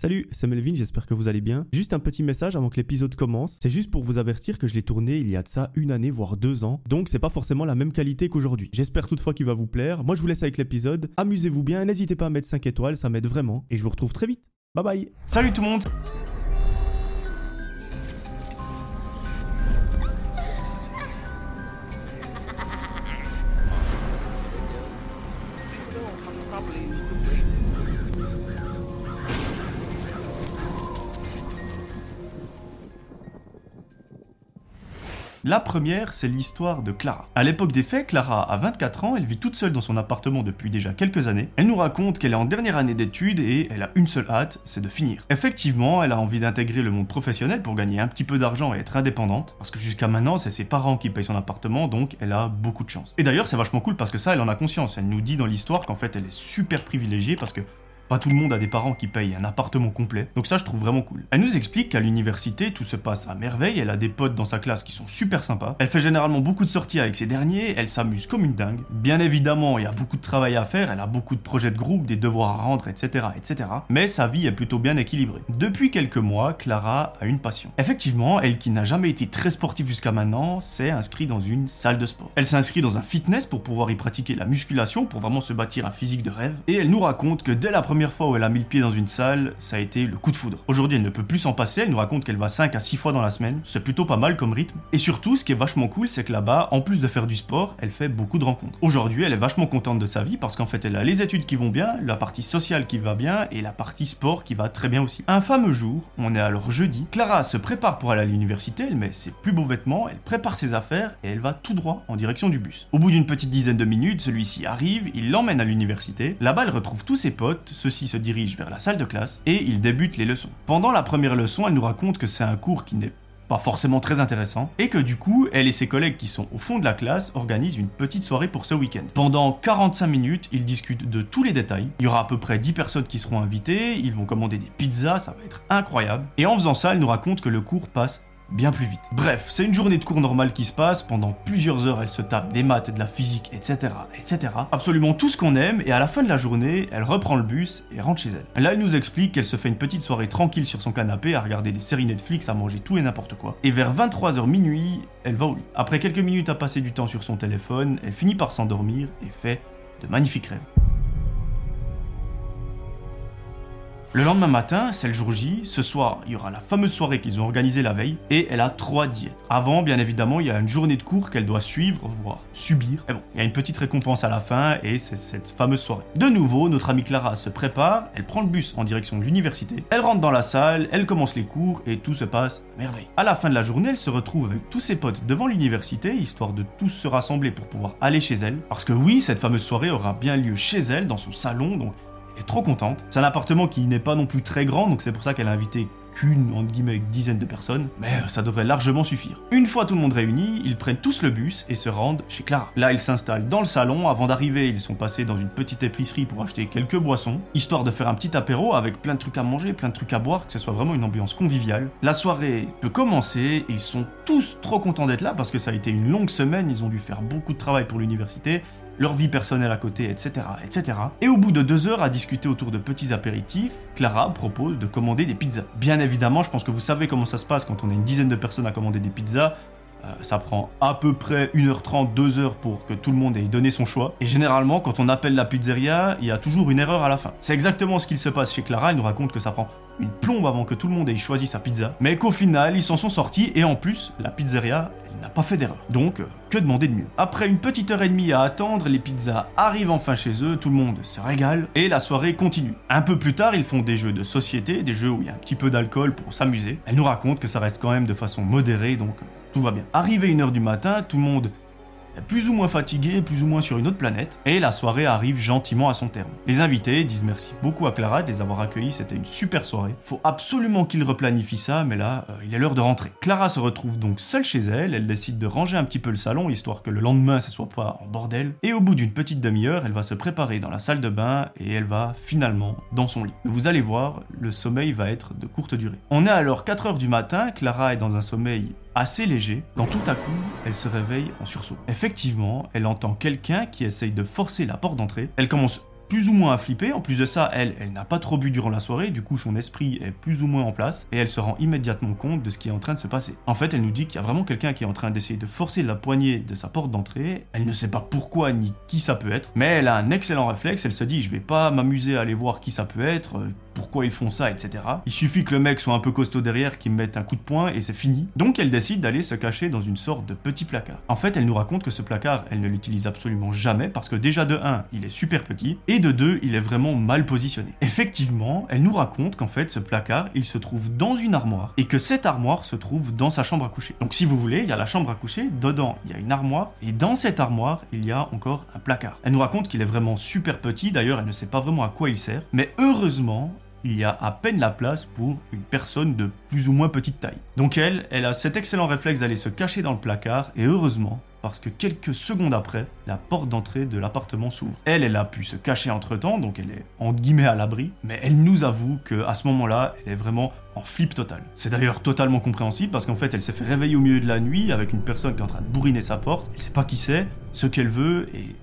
Salut, c'est Melvin, j'espère que vous allez bien. Juste un petit message avant que l'épisode commence. C'est juste pour vous avertir que je l'ai tourné il y a de ça une année, voire deux ans. Donc c'est pas forcément la même qualité qu'aujourd'hui. J'espère toutefois qu'il va vous plaire. Moi je vous laisse avec l'épisode. Amusez-vous bien, n'hésitez pas à mettre 5 étoiles, ça m'aide vraiment. Et je vous retrouve très vite. Bye bye. Salut tout le monde La première, c'est l'histoire de Clara. À l'époque des faits, Clara a 24 ans, elle vit toute seule dans son appartement depuis déjà quelques années. Elle nous raconte qu'elle est en dernière année d'études et elle a une seule hâte, c'est de finir. Effectivement, elle a envie d'intégrer le monde professionnel pour gagner un petit peu d'argent et être indépendante, parce que jusqu'à maintenant, c'est ses parents qui payent son appartement, donc elle a beaucoup de chance. Et d'ailleurs, c'est vachement cool parce que ça, elle en a conscience. Elle nous dit dans l'histoire qu'en fait, elle est super privilégiée parce que pas tout le monde a des parents qui payent un appartement complet. Donc ça, je trouve vraiment cool. Elle nous explique qu'à l'université, tout se passe à merveille. Elle a des potes dans sa classe qui sont super sympas. Elle fait généralement beaucoup de sorties avec ces derniers. Elle s'amuse comme une dingue. Bien évidemment, il y a beaucoup de travail à faire. Elle a beaucoup de projets de groupe, des devoirs à rendre, etc., etc. Mais sa vie est plutôt bien équilibrée. Depuis quelques mois, Clara a une passion. Effectivement, elle qui n'a jamais été très sportive jusqu'à maintenant, s'est inscrite dans une salle de sport. Elle s'inscrit dans un fitness pour pouvoir y pratiquer la musculation, pour vraiment se bâtir un physique de rêve. Et elle nous raconte que dès la première première fois où elle a mis le pied dans une salle, ça a été le coup de foudre. Aujourd'hui, elle ne peut plus s'en passer, elle nous raconte qu'elle va 5 à 6 fois dans la semaine, c'est plutôt pas mal comme rythme. Et surtout, ce qui est vachement cool, c'est que là-bas, en plus de faire du sport, elle fait beaucoup de rencontres. Aujourd'hui, elle est vachement contente de sa vie parce qu'en fait, elle a les études qui vont bien, la partie sociale qui va bien et la partie sport qui va très bien aussi. Un fameux jour, on est alors jeudi, Clara se prépare pour aller à l'université, elle met ses plus beaux vêtements, elle prépare ses affaires et elle va tout droit en direction du bus. Au bout d'une petite dizaine de minutes, celui-ci arrive, il l'emmène à l'université. Là-bas, elle retrouve tous ses potes, ceux-ci se dirige vers la salle de classe et il débute les leçons. Pendant la première leçon, elle nous raconte que c'est un cours qui n'est pas forcément très intéressant, et que du coup, elle et ses collègues qui sont au fond de la classe organisent une petite soirée pour ce week-end. Pendant 45 minutes, ils discutent de tous les détails. Il y aura à peu près 10 personnes qui seront invitées, ils vont commander des pizzas, ça va être incroyable. Et en faisant ça, elle nous raconte que le cours passe bien plus vite. Bref, c'est une journée de cours normale qui se passe, pendant plusieurs heures elle se tape des maths de la physique, etc., etc. Absolument tout ce qu'on aime, et à la fin de la journée, elle reprend le bus et rentre chez elle. Là, elle nous explique qu'elle se fait une petite soirée tranquille sur son canapé à regarder des séries Netflix, à manger tout et n'importe quoi. Et vers 23h minuit, elle va au lit. Après quelques minutes à passer du temps sur son téléphone, elle finit par s'endormir et fait de magnifiques rêves. Le lendemain matin, c'est le jour J. Ce soir, il y aura la fameuse soirée qu'ils ont organisée la veille et elle a trois diètes. Avant, bien évidemment, il y a une journée de cours qu'elle doit suivre, voire subir. Et bon, il y a une petite récompense à la fin et c'est cette fameuse soirée. De nouveau, notre amie Clara se prépare, elle prend le bus en direction de l'université, elle rentre dans la salle, elle commence les cours et tout se passe à merveille. À la fin de la journée, elle se retrouve avec tous ses potes devant l'université, histoire de tous se rassembler pour pouvoir aller chez elle. Parce que oui, cette fameuse soirée aura bien lieu chez elle, dans son salon, donc trop contente. C'est un appartement qui n'est pas non plus très grand, donc c'est pour ça qu'elle a invité qu'une, entre guillemets, dizaine de personnes, mais euh, ça devrait largement suffire. Une fois tout le monde réuni, ils prennent tous le bus et se rendent chez Clara. Là, ils s'installent dans le salon. Avant d'arriver, ils sont passés dans une petite épicerie pour acheter quelques boissons, histoire de faire un petit apéro avec plein de trucs à manger, plein de trucs à boire, que ce soit vraiment une ambiance conviviale. La soirée peut commencer, ils sont tous trop contents d'être là parce que ça a été une longue semaine, ils ont dû faire beaucoup de travail pour l'université, leur vie personnelle à côté, etc., etc. Et au bout de deux heures à discuter autour de petits apéritifs, Clara propose de commander des pizzas. Bien évidemment, je pense que vous savez comment ça se passe quand on a une dizaine de personnes à commander des pizzas. Euh, ça prend à peu près 1h30, 2h pour que tout le monde ait donné son choix. Et généralement, quand on appelle la pizzeria, il y a toujours une erreur à la fin. C'est exactement ce qu'il se passe chez Clara. Elle nous raconte que ça prend une plombe avant que tout le monde ait choisi sa pizza. Mais qu'au final, ils s'en sont sortis et en plus, la pizzeria, n'a pas fait d'erreur. Donc, euh, que demander de mieux? Après une petite heure et demie à attendre, les pizzas arrivent enfin chez eux, tout le monde se régale, et la soirée continue. Un peu plus tard, ils font des jeux de société, des jeux où il y a un petit peu d'alcool pour s'amuser. Elle nous raconte que ça reste quand même de façon modérée, donc euh, tout va bien. Arrivé une heure du matin, tout le monde plus ou moins fatigué, plus ou moins sur une autre planète, et la soirée arrive gentiment à son terme. Les invités disent merci beaucoup à Clara de les avoir accueillis, c'était une super soirée. Faut absolument qu'il replanifie ça, mais là, euh, il est l'heure de rentrer. Clara se retrouve donc seule chez elle, elle décide de ranger un petit peu le salon, histoire que le lendemain ça soit pas en bordel, et au bout d'une petite demi-heure, elle va se préparer dans la salle de bain, et elle va finalement dans son lit. Vous allez voir, le sommeil va être de courte durée. On est alors 4h du matin, Clara est dans un sommeil assez léger, quand tout à coup, elle se réveille en sursaut. Effectivement, elle entend quelqu'un qui essaye de forcer la porte d'entrée. Elle commence plus ou moins à flipper. En plus de ça, elle, elle n'a pas trop bu durant la soirée, du coup son esprit est plus ou moins en place et elle se rend immédiatement compte de ce qui est en train de se passer. En fait, elle nous dit qu'il y a vraiment quelqu'un qui est en train d'essayer de forcer la poignée de sa porte d'entrée. Elle ne sait pas pourquoi ni qui ça peut être, mais elle a un excellent réflexe. Elle se dit, je vais pas m'amuser à aller voir qui ça peut être, euh, pourquoi ils font ça, etc. Il suffit que le mec soit un peu costaud derrière, qu'il me mette un coup de poing et c'est fini. Donc elle décide d'aller se cacher dans une sorte de petit placard. En fait, elle nous raconte que ce placard, elle ne l'utilise absolument jamais parce que déjà de 1, il est super petit et de 2, il est vraiment mal positionné. Effectivement, elle nous raconte qu'en fait, ce placard, il se trouve dans une armoire et que cette armoire se trouve dans sa chambre à coucher. Donc si vous voulez, il y a la chambre à coucher, dedans, il y a une armoire et dans cette armoire, il y a encore un placard. Elle nous raconte qu'il est vraiment super petit, d'ailleurs, elle ne sait pas vraiment à quoi il sert, mais heureusement, il y a à peine la place pour une personne de plus ou moins petite taille. Donc elle, elle a cet excellent réflexe d'aller se cacher dans le placard, et heureusement, parce que quelques secondes après, la porte d'entrée de l'appartement s'ouvre. Elle, elle a pu se cacher entre-temps, donc elle est en guillemets à l'abri, mais elle nous avoue que à ce moment-là, elle est vraiment en flip total. C'est d'ailleurs totalement compréhensible parce qu'en fait, elle s'est fait réveiller au milieu de la nuit avec une personne qui est en train de bourriner sa porte, elle sait pas qui c'est, ce qu'elle veut, et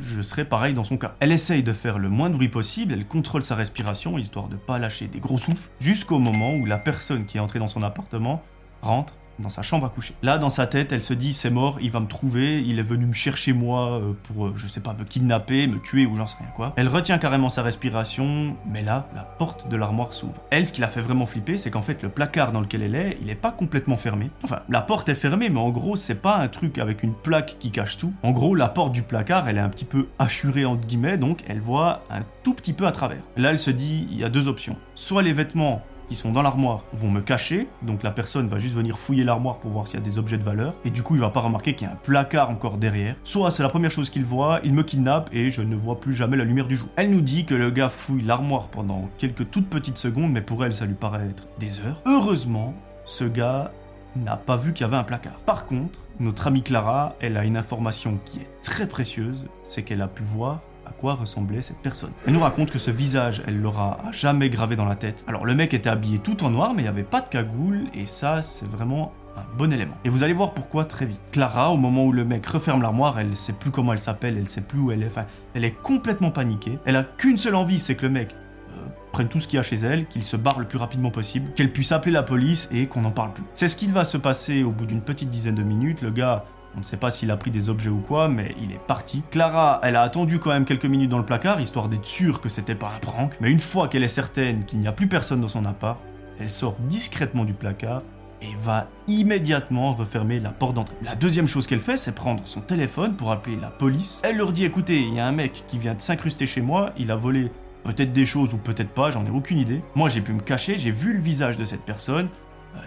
je serais pareil dans son cas. Elle essaye de faire le moins de bruit possible, elle contrôle sa respiration histoire de pas lâcher des gros souffles, jusqu'au moment où la personne qui est entrée dans son appartement rentre dans sa chambre à coucher. Là, dans sa tête, elle se dit c'est mort, il va me trouver, il est venu me chercher moi euh, pour, euh, je sais pas, me kidnapper, me tuer ou j'en sais rien quoi. Elle retient carrément sa respiration, mais là, la porte de l'armoire s'ouvre. Elle, ce qui l'a fait vraiment flipper, c'est qu'en fait, le placard dans lequel elle est, il est pas complètement fermé. Enfin, la porte est fermée, mais en gros, c'est pas un truc avec une plaque qui cache tout. En gros, la porte du placard, elle est un petit peu hachurée entre guillemets, donc elle voit un tout petit peu à travers. Là, elle se dit, il y a deux options. Soit les vêtements qui sont dans l'armoire vont me cacher, donc la personne va juste venir fouiller l'armoire pour voir s'il y a des objets de valeur, et du coup il va pas remarquer qu'il y a un placard encore derrière. Soit c'est la première chose qu'il voit, il me kidnappe et je ne vois plus jamais la lumière du jour. Elle nous dit que le gars fouille l'armoire pendant quelques toutes petites secondes, mais pour elle ça lui paraît être des heures. Heureusement, ce gars n'a pas vu qu'il y avait un placard. Par contre, notre amie Clara, elle a une information qui est très précieuse, c'est qu'elle a pu voir à quoi ressemblait cette personne. Elle nous raconte que ce visage, elle l'aura jamais gravé dans la tête. Alors le mec était habillé tout en noir, mais il n'y avait pas de cagoule, et ça, c'est vraiment un bon élément. Et vous allez voir pourquoi très vite. Clara, au moment où le mec referme l'armoire, elle sait plus comment elle s'appelle, elle sait plus où elle est, enfin, elle est complètement paniquée. Elle a qu'une seule envie, c'est que le mec euh, prenne tout ce qu'il y a chez elle, qu'il se barre le plus rapidement possible, qu'elle puisse appeler la police et qu'on n'en parle plus. C'est ce qu'il va se passer au bout d'une petite dizaine de minutes. Le gars on ne sait pas s'il a pris des objets ou quoi, mais il est parti. Clara, elle a attendu quand même quelques minutes dans le placard, histoire d'être sûre que c'était pas un prank. Mais une fois qu'elle est certaine qu'il n'y a plus personne dans son appart, elle sort discrètement du placard et va immédiatement refermer la porte d'entrée. La deuxième chose qu'elle fait, c'est prendre son téléphone pour appeler la police. Elle leur dit écoutez, il y a un mec qui vient de s'incruster chez moi, il a volé peut-être des choses ou peut-être pas, j'en ai aucune idée. Moi j'ai pu me cacher, j'ai vu le visage de cette personne,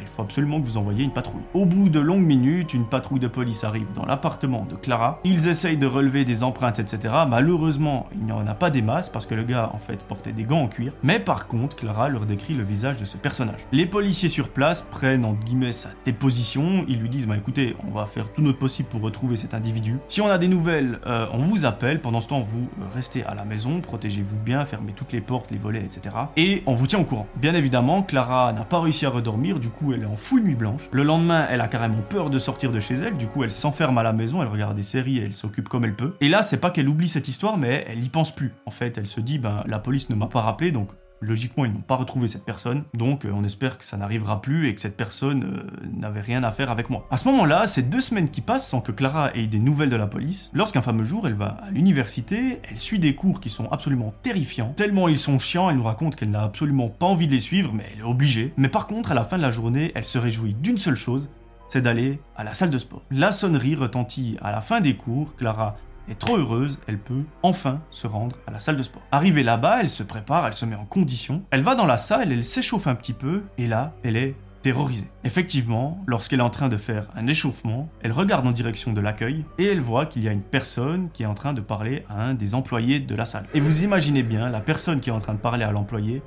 il faut absolument que vous envoyiez une patrouille. Au bout de longues minutes, une patrouille de police arrive dans l'appartement de Clara. Ils essayent de relever des empreintes, etc. Malheureusement, il n'y en a pas des masses parce que le gars, en fait, portait des gants en cuir. Mais par contre, Clara leur décrit le visage de ce personnage. Les policiers sur place prennent, entre guillemets, sa déposition. Ils lui disent, bah écoutez, on va faire tout notre possible pour retrouver cet individu. Si on a des nouvelles, euh, on vous appelle. Pendant ce temps, vous euh, restez à la maison, protégez-vous bien, fermez toutes les portes, les volets, etc. Et on vous tient au courant. Bien évidemment, Clara n'a pas réussi à redormir, du coup, elle est en full nuit blanche. Le lendemain, elle a carrément peur de sortir de chez elle, du coup elle s'enferme à la maison, elle regarde des séries et elle s'occupe comme elle peut. Et là, c'est pas qu'elle oublie cette histoire, mais elle y pense plus. En fait, elle se dit, ben la police ne m'a pas rappelé, donc Logiquement, ils n'ont pas retrouvé cette personne, donc euh, on espère que ça n'arrivera plus et que cette personne euh, n'avait rien à faire avec moi. À ce moment-là, c'est deux semaines qui passent sans que Clara ait des nouvelles de la police. Lorsqu'un fameux jour, elle va à l'université, elle suit des cours qui sont absolument terrifiants. Tellement ils sont chiants, elle nous raconte qu'elle n'a absolument pas envie de les suivre, mais elle est obligée. Mais par contre, à la fin de la journée, elle se réjouit d'une seule chose, c'est d'aller à la salle de sport. La sonnerie retentit à la fin des cours, Clara trop heureuse, elle peut enfin se rendre à la salle de sport. Arrivée là-bas, elle se prépare, elle se met en condition, elle va dans la salle, elle s'échauffe un petit peu, et là, elle est terrorisée. Effectivement, lorsqu'elle est en train de faire un échauffement, elle regarde en direction de l'accueil et elle voit qu'il y a une personne qui est en train de parler à un des employés de la salle. Et vous imaginez bien, la personne qui est en train de parler à l'employé,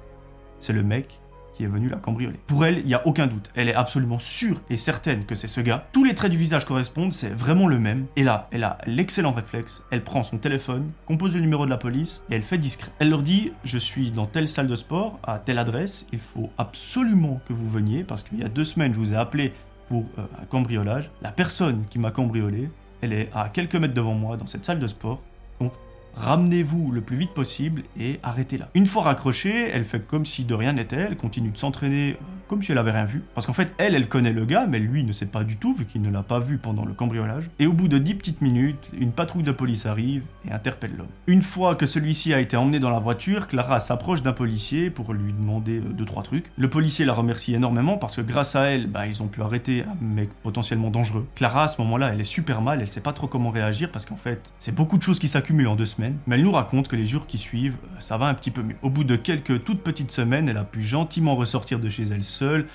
c'est le mec est venu la cambrioler. Pour elle, il n'y a aucun doute. Elle est absolument sûre et certaine que c'est ce gars. Tous les traits du visage correspondent, c'est vraiment le même. Et là, elle a l'excellent réflexe. Elle prend son téléphone, compose le numéro de la police et elle fait discret. Elle leur dit Je suis dans telle salle de sport, à telle adresse. Il faut absolument que vous veniez parce qu'il y a deux semaines, je vous ai appelé pour euh, un cambriolage. La personne qui m'a cambriolé, elle est à quelques mètres devant moi dans cette salle de sport. Donc, ramenez-vous le plus vite possible et arrêtez-la. Une fois raccrochée, elle fait comme si de rien n'était, elle continue de s'entraîner comme si elle avait rien vu. Parce qu'en fait, elle, elle connaît le gars, mais lui ne sait pas du tout, vu qu'il ne l'a pas vu pendant le cambriolage. Et au bout de 10 petites minutes, une patrouille de police arrive et interpelle l'homme. Une fois que celui-ci a été emmené dans la voiture, Clara s'approche d'un policier pour lui demander 2-3 euh, trucs. Le policier la remercie énormément parce que grâce à elle, bah, ils ont pu arrêter un mec potentiellement dangereux. Clara, à ce moment-là, elle est super mal, elle sait pas trop comment réagir parce qu'en fait, c'est beaucoup de choses qui s'accumulent en deux semaines. Mais elle nous raconte que les jours qui suivent, ça va un petit peu mieux. Au bout de quelques toutes petites semaines, elle a pu gentiment ressortir de chez elle seule,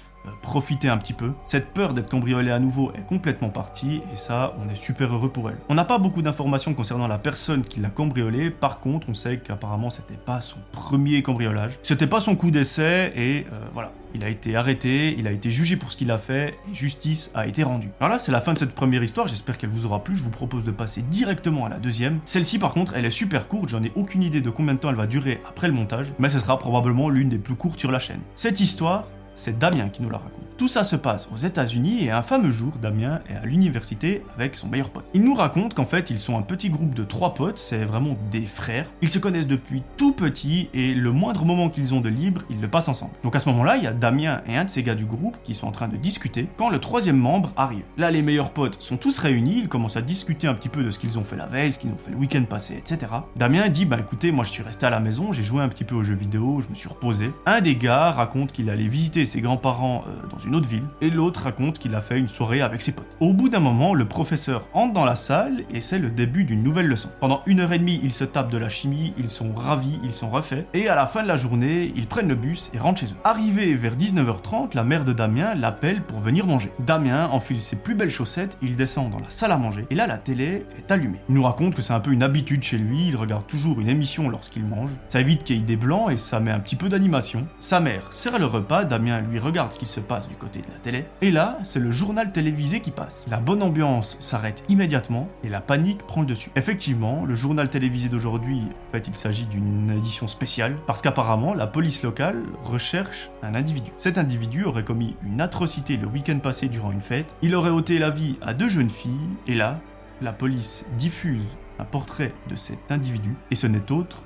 profiter un petit peu. Cette peur d'être cambriolée à nouveau est complètement partie et ça, on est super heureux pour elle. On n'a pas beaucoup d'informations concernant la personne qui l'a cambriolée, par contre, on sait qu'apparemment c'était pas son premier cambriolage, c'était pas son coup d'essai et euh, voilà. Il a été arrêté, il a été jugé pour ce qu'il a fait et justice a été rendue. Voilà, c'est la fin de cette première histoire, j'espère qu'elle vous aura plu, je vous propose de passer directement à la deuxième. Celle-ci par contre, elle est super courte, j'en ai aucune idée de combien de temps elle va durer après le montage, mais ce sera probablement l'une des plus courtes sur la chaîne. Cette histoire, c'est Damien qui nous la raconte. Tout ça se passe aux États-Unis et un fameux jour, Damien est à l'université avec son meilleur pote. Il nous raconte qu'en fait, ils sont un petit groupe de trois potes, c'est vraiment des frères. Ils se connaissent depuis tout petit et le moindre moment qu'ils ont de libre, ils le passent ensemble. Donc à ce moment-là, il y a Damien et un de ses gars du groupe qui sont en train de discuter quand le troisième membre arrive. Là, les meilleurs potes sont tous réunis, ils commencent à discuter un petit peu de ce qu'ils ont fait la veille, ce qu'ils ont fait le week-end passé, etc. Damien dit Bah écoutez, moi je suis resté à la maison, j'ai joué un petit peu aux jeux vidéo, je me suis reposé. Un des gars raconte qu'il allait visiter ses grands-parents euh, dans une autre ville, et l'autre raconte qu'il a fait une soirée avec ses potes. Au bout d'un moment, le professeur entre dans la salle et c'est le début d'une nouvelle leçon. Pendant une heure et demie, ils se tapent de la chimie, ils sont ravis, ils sont refaits, et à la fin de la journée, ils prennent le bus et rentrent chez eux. Arrivé vers 19h30, la mère de Damien l'appelle pour venir manger. Damien enfile ses plus belles chaussettes, il descend dans la salle à manger, et là la télé est allumée. Il nous raconte que c'est un peu une habitude chez lui, il regarde toujours une émission lorsqu'il mange, ça évite qu'il y ait des blancs et ça met un petit peu d'animation. Sa mère sert le repas, Damien lui regarde ce qui se passe du côté de la télé. Et là, c'est le journal télévisé qui passe. La bonne ambiance s'arrête immédiatement et la panique prend le dessus. Effectivement, le journal télévisé d'aujourd'hui, en fait, il s'agit d'une édition spéciale parce qu'apparemment, la police locale recherche un individu. Cet individu aurait commis une atrocité le week-end passé durant une fête. Il aurait ôté la vie à deux jeunes filles et là, la police diffuse un portrait de cet individu et ce n'est autre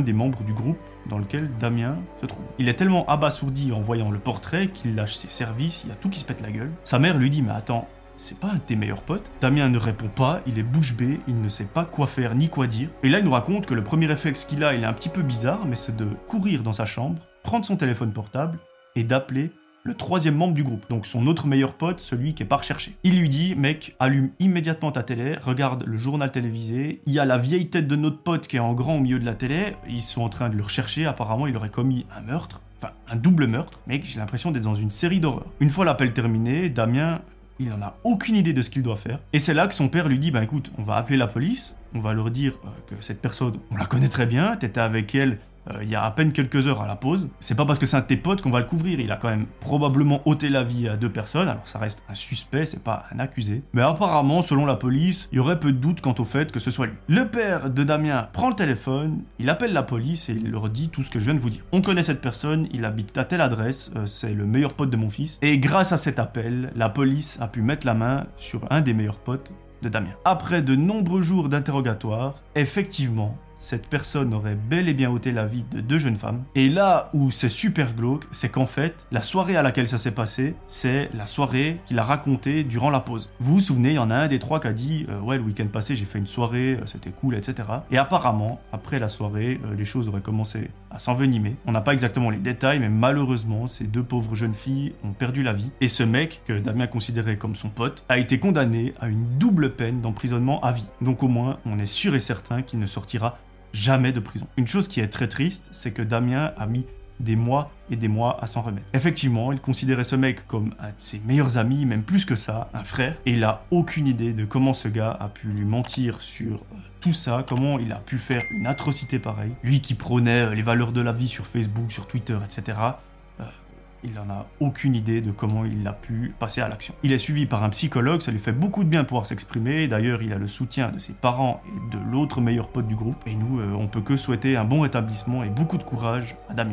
des membres du groupe dans lequel Damien se trouve. Il est tellement abasourdi en voyant le portrait qu'il lâche ses services, il y a tout qui se pète la gueule. Sa mère lui dit mais attends, c'est pas un de tes meilleurs potes? Damien ne répond pas, il est bouche bée, il ne sait pas quoi faire ni quoi dire. Et là, il nous raconte que le premier réflexe qu'il a, il est un petit peu bizarre, mais c'est de courir dans sa chambre, prendre son téléphone portable et d'appeler le troisième membre du groupe, donc son autre meilleur pote, celui qui est pas recherché. Il lui dit, mec, allume immédiatement ta télé, regarde le journal télévisé, il y a la vieille tête de notre pote qui est en grand au milieu de la télé, ils sont en train de le rechercher, apparemment il aurait commis un meurtre, enfin un double meurtre, mec, j'ai l'impression d'être dans une série d'horreur. Une fois l'appel terminé, Damien, il n'en a aucune idée de ce qu'il doit faire, et c'est là que son père lui dit, bah écoute, on va appeler la police, on va leur dire euh, que cette personne, on la connaît très bien, t'étais avec elle euh, il y a à peine quelques heures à la pause. C'est pas parce que c'est un de tes potes qu'on va le couvrir. Il a quand même probablement ôté la vie à deux personnes. Alors ça reste un suspect, c'est pas un accusé. Mais apparemment, selon la police, il y aurait peu de doute quant au fait que ce soit lui. Le père de Damien prend le téléphone, il appelle la police et il leur dit tout ce que je viens de vous dire. On connaît cette personne, il habite à telle adresse, euh, c'est le meilleur pote de mon fils. Et grâce à cet appel, la police a pu mettre la main sur un des meilleurs potes de Damien. Après de nombreux jours d'interrogatoire, effectivement, cette personne aurait bel et bien ôté la vie de deux jeunes femmes. Et là où c'est super glauque, c'est qu'en fait, la soirée à laquelle ça s'est passé, c'est la soirée qu'il a racontée durant la pause. Vous vous souvenez, il y en a un des trois qui a dit euh, Ouais, le week-end passé, j'ai fait une soirée, euh, c'était cool, etc. Et apparemment, après la soirée, euh, les choses auraient commencé à s'envenimer. On n'a pas exactement les détails, mais malheureusement, ces deux pauvres jeunes filles ont perdu la vie. Et ce mec, que Damien considérait comme son pote, a été condamné à une double peine d'emprisonnement à vie. Donc au moins, on est sûr et certain qu'il ne sortira jamais de prison. Une chose qui est très triste, c'est que Damien a mis des mois et des mois à s'en remettre. Effectivement, il considérait ce mec comme un de ses meilleurs amis, même plus que ça, un frère, et il a aucune idée de comment ce gars a pu lui mentir sur euh, tout ça, comment il a pu faire une atrocité pareille. Lui qui prônait euh, les valeurs de la vie sur Facebook, sur Twitter, etc il n'en a aucune idée de comment il a pu passer à l'action. Il est suivi par un psychologue, ça lui fait beaucoup de bien pouvoir s'exprimer. D'ailleurs, il a le soutien de ses parents et de l'autre meilleur pote du groupe. Et nous, euh, on peut que souhaiter un bon rétablissement et beaucoup de courage à Damien.